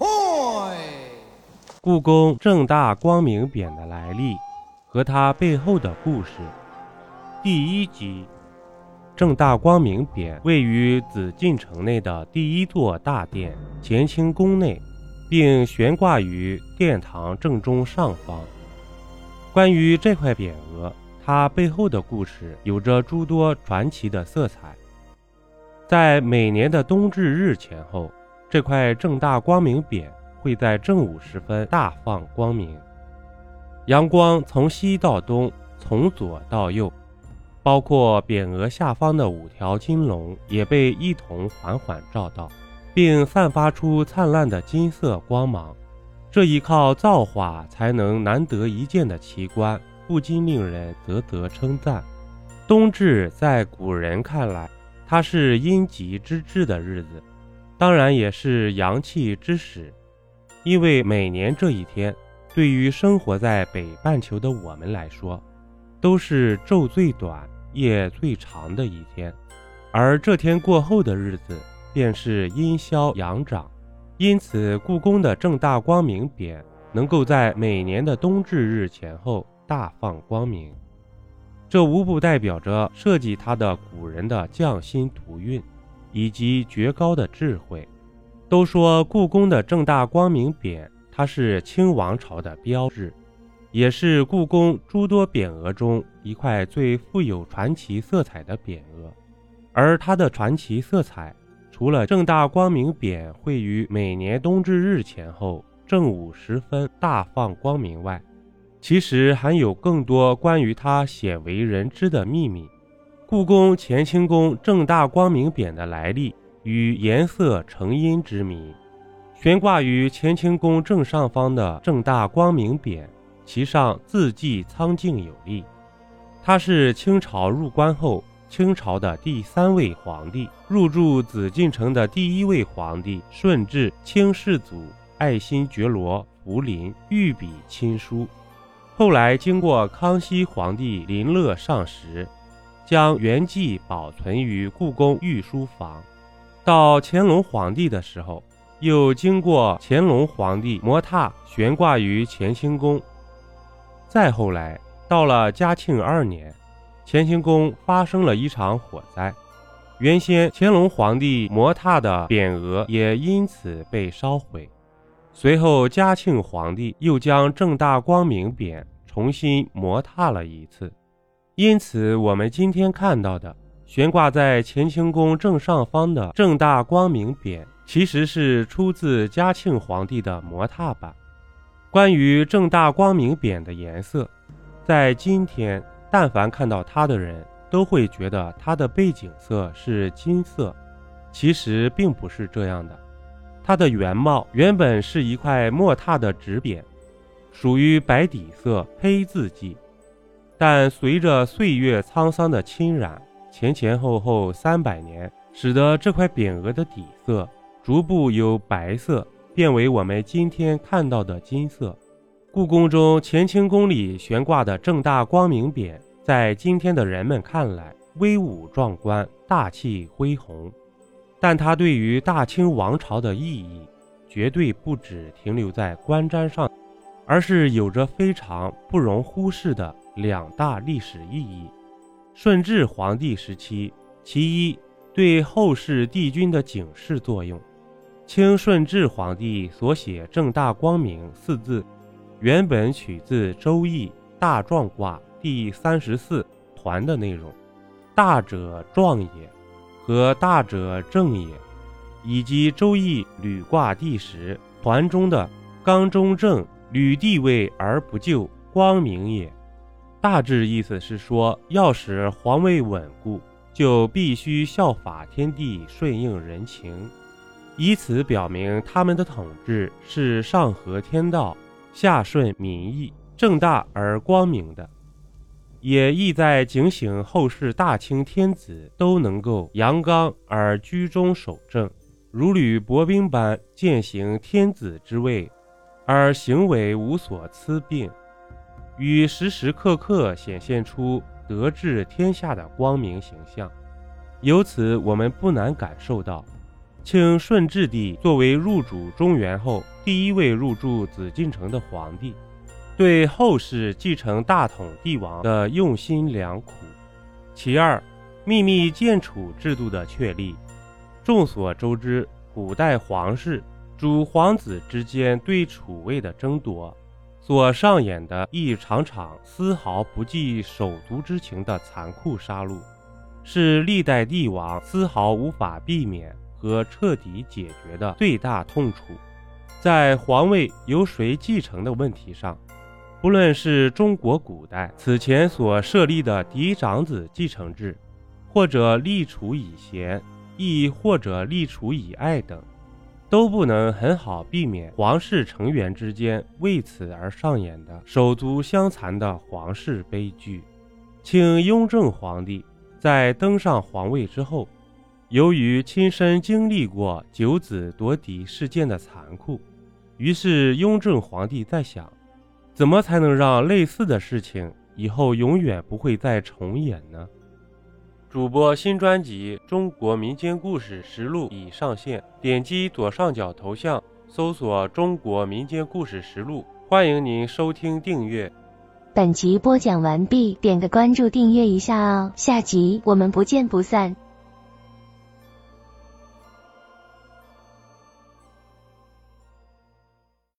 嚯！故宫正大光明匾的来历和它背后的故事。第一集，正大光明匾位于紫禁城内的第一座大殿乾清宫内，并悬挂于殿堂正中上方。关于这块匾额，它背后的故事有着诸多传奇的色彩。在每年的冬至日前后，这块正大光明匾会在正午时分大放光明，阳光从西到东，从左到右，包括匾额下方的五条金龙也被一同缓缓照到，并散发出灿烂的金色光芒。这一靠造化才能难得一见的奇观，不禁令人啧啧称赞。冬至在古人看来，它是阴极之至的日子，当然也是阳气之始，因为每年这一天，对于生活在北半球的我们来说，都是昼最短、夜最长的一天，而这天过后的日子，便是阴消阳长。因此，故宫的正大光明匾能够在每年的冬至日前后大放光明。这无不代表着设计它的古人的匠心图运，以及绝高的智慧。都说故宫的正大光明匾，它是清王朝的标志，也是故宫诸多匾额中一块最富有传奇色彩的匾额。而它的传奇色彩，除了正大光明匾会于每年冬至日前后正午时分大放光明外，其实还有更多关于他鲜为人知的秘密。故宫乾清宫正大光明匾的来历与颜色成因之谜。悬挂于乾清宫正上方的正大光明匾，其上字迹苍劲有力。他是清朝入关后，清朝的第三位皇帝，入住紫禁城的第一位皇帝顺治清世祖爱新觉罗福临御笔亲书。后来经过康熙皇帝临乐上时，将原迹保存于故宫御书房。到乾隆皇帝的时候，又经过乾隆皇帝摩榻悬挂于乾清宫。再后来到了嘉庆二年，乾清宫发生了一场火灾，原先乾隆皇帝摩榻的匾额也因此被烧毁。随后，嘉庆皇帝又将正大光明匾重新磨榻了一次，因此我们今天看到的悬挂在乾清宫正上方的正大光明匾，其实是出自嘉庆皇帝的磨踏版。关于正大光明匾的颜色，在今天，但凡看到它的人都会觉得它的背景色是金色，其实并不是这样的。它的原貌原本是一块墨拓的纸匾，属于白底色黑字迹，但随着岁月沧桑的侵染，前前后后三百年，使得这块匾额的底色逐步由白色变为我们今天看到的金色。故宫中乾清宫里悬挂的正大光明匾，在今天的人们看来威武壮观、大气恢宏。但它对于大清王朝的意义，绝对不止停留在观瞻上，而是有着非常不容忽视的两大历史意义。顺治皇帝时期，其一对后世帝君的警示作用。清顺治皇帝所写“正大光明”四字，原本取自《周易》大壮卦第三十四团的内容：“大者壮也。”和大者正也，以及《周易》履卦第十团中的刚中正，履地位而不就，光明也。大致意思是说，要使皇位稳固，就必须效法天地，顺应人情，以此表明他们的统治是上合天道，下顺民意，正大而光明的。也意在警醒后世大清天子都能够阳刚而居中守正，如履薄冰般践行天子之位，而行为无所疵病，与时时刻刻显现出德治天下的光明形象。由此，我们不难感受到，清顺治帝作为入主中原后第一位入住紫禁城的皇帝，对后世继承大统帝王的用心良苦。其二，秘密建储制度的确立。众所周知，古代皇室诸皇子之间对储位的争夺，所上演的一场场丝毫不计手足之情的残酷杀戮，是历代帝王丝毫无法避免和彻底解决的最大痛楚。在皇位由谁继承的问题上，不论是中国古代此前所设立的嫡长子继承制，或者立储以贤，亦或者立储以爱等，都不能很好避免皇室成员之间为此而上演的手足相残的皇室悲剧。清雍正皇帝在登上皇位之后，由于亲身经历过九子夺嫡事件的残酷，于是雍正皇帝在想。怎么才能让类似的事情以后永远不会再重演呢？主播新专辑《中国民间故事实录》已上线，点击左上角头像，搜索“中国民间故事实录”，欢迎您收听订阅。本集播讲完毕，点个关注，订阅一下哦，下集我们不见不散。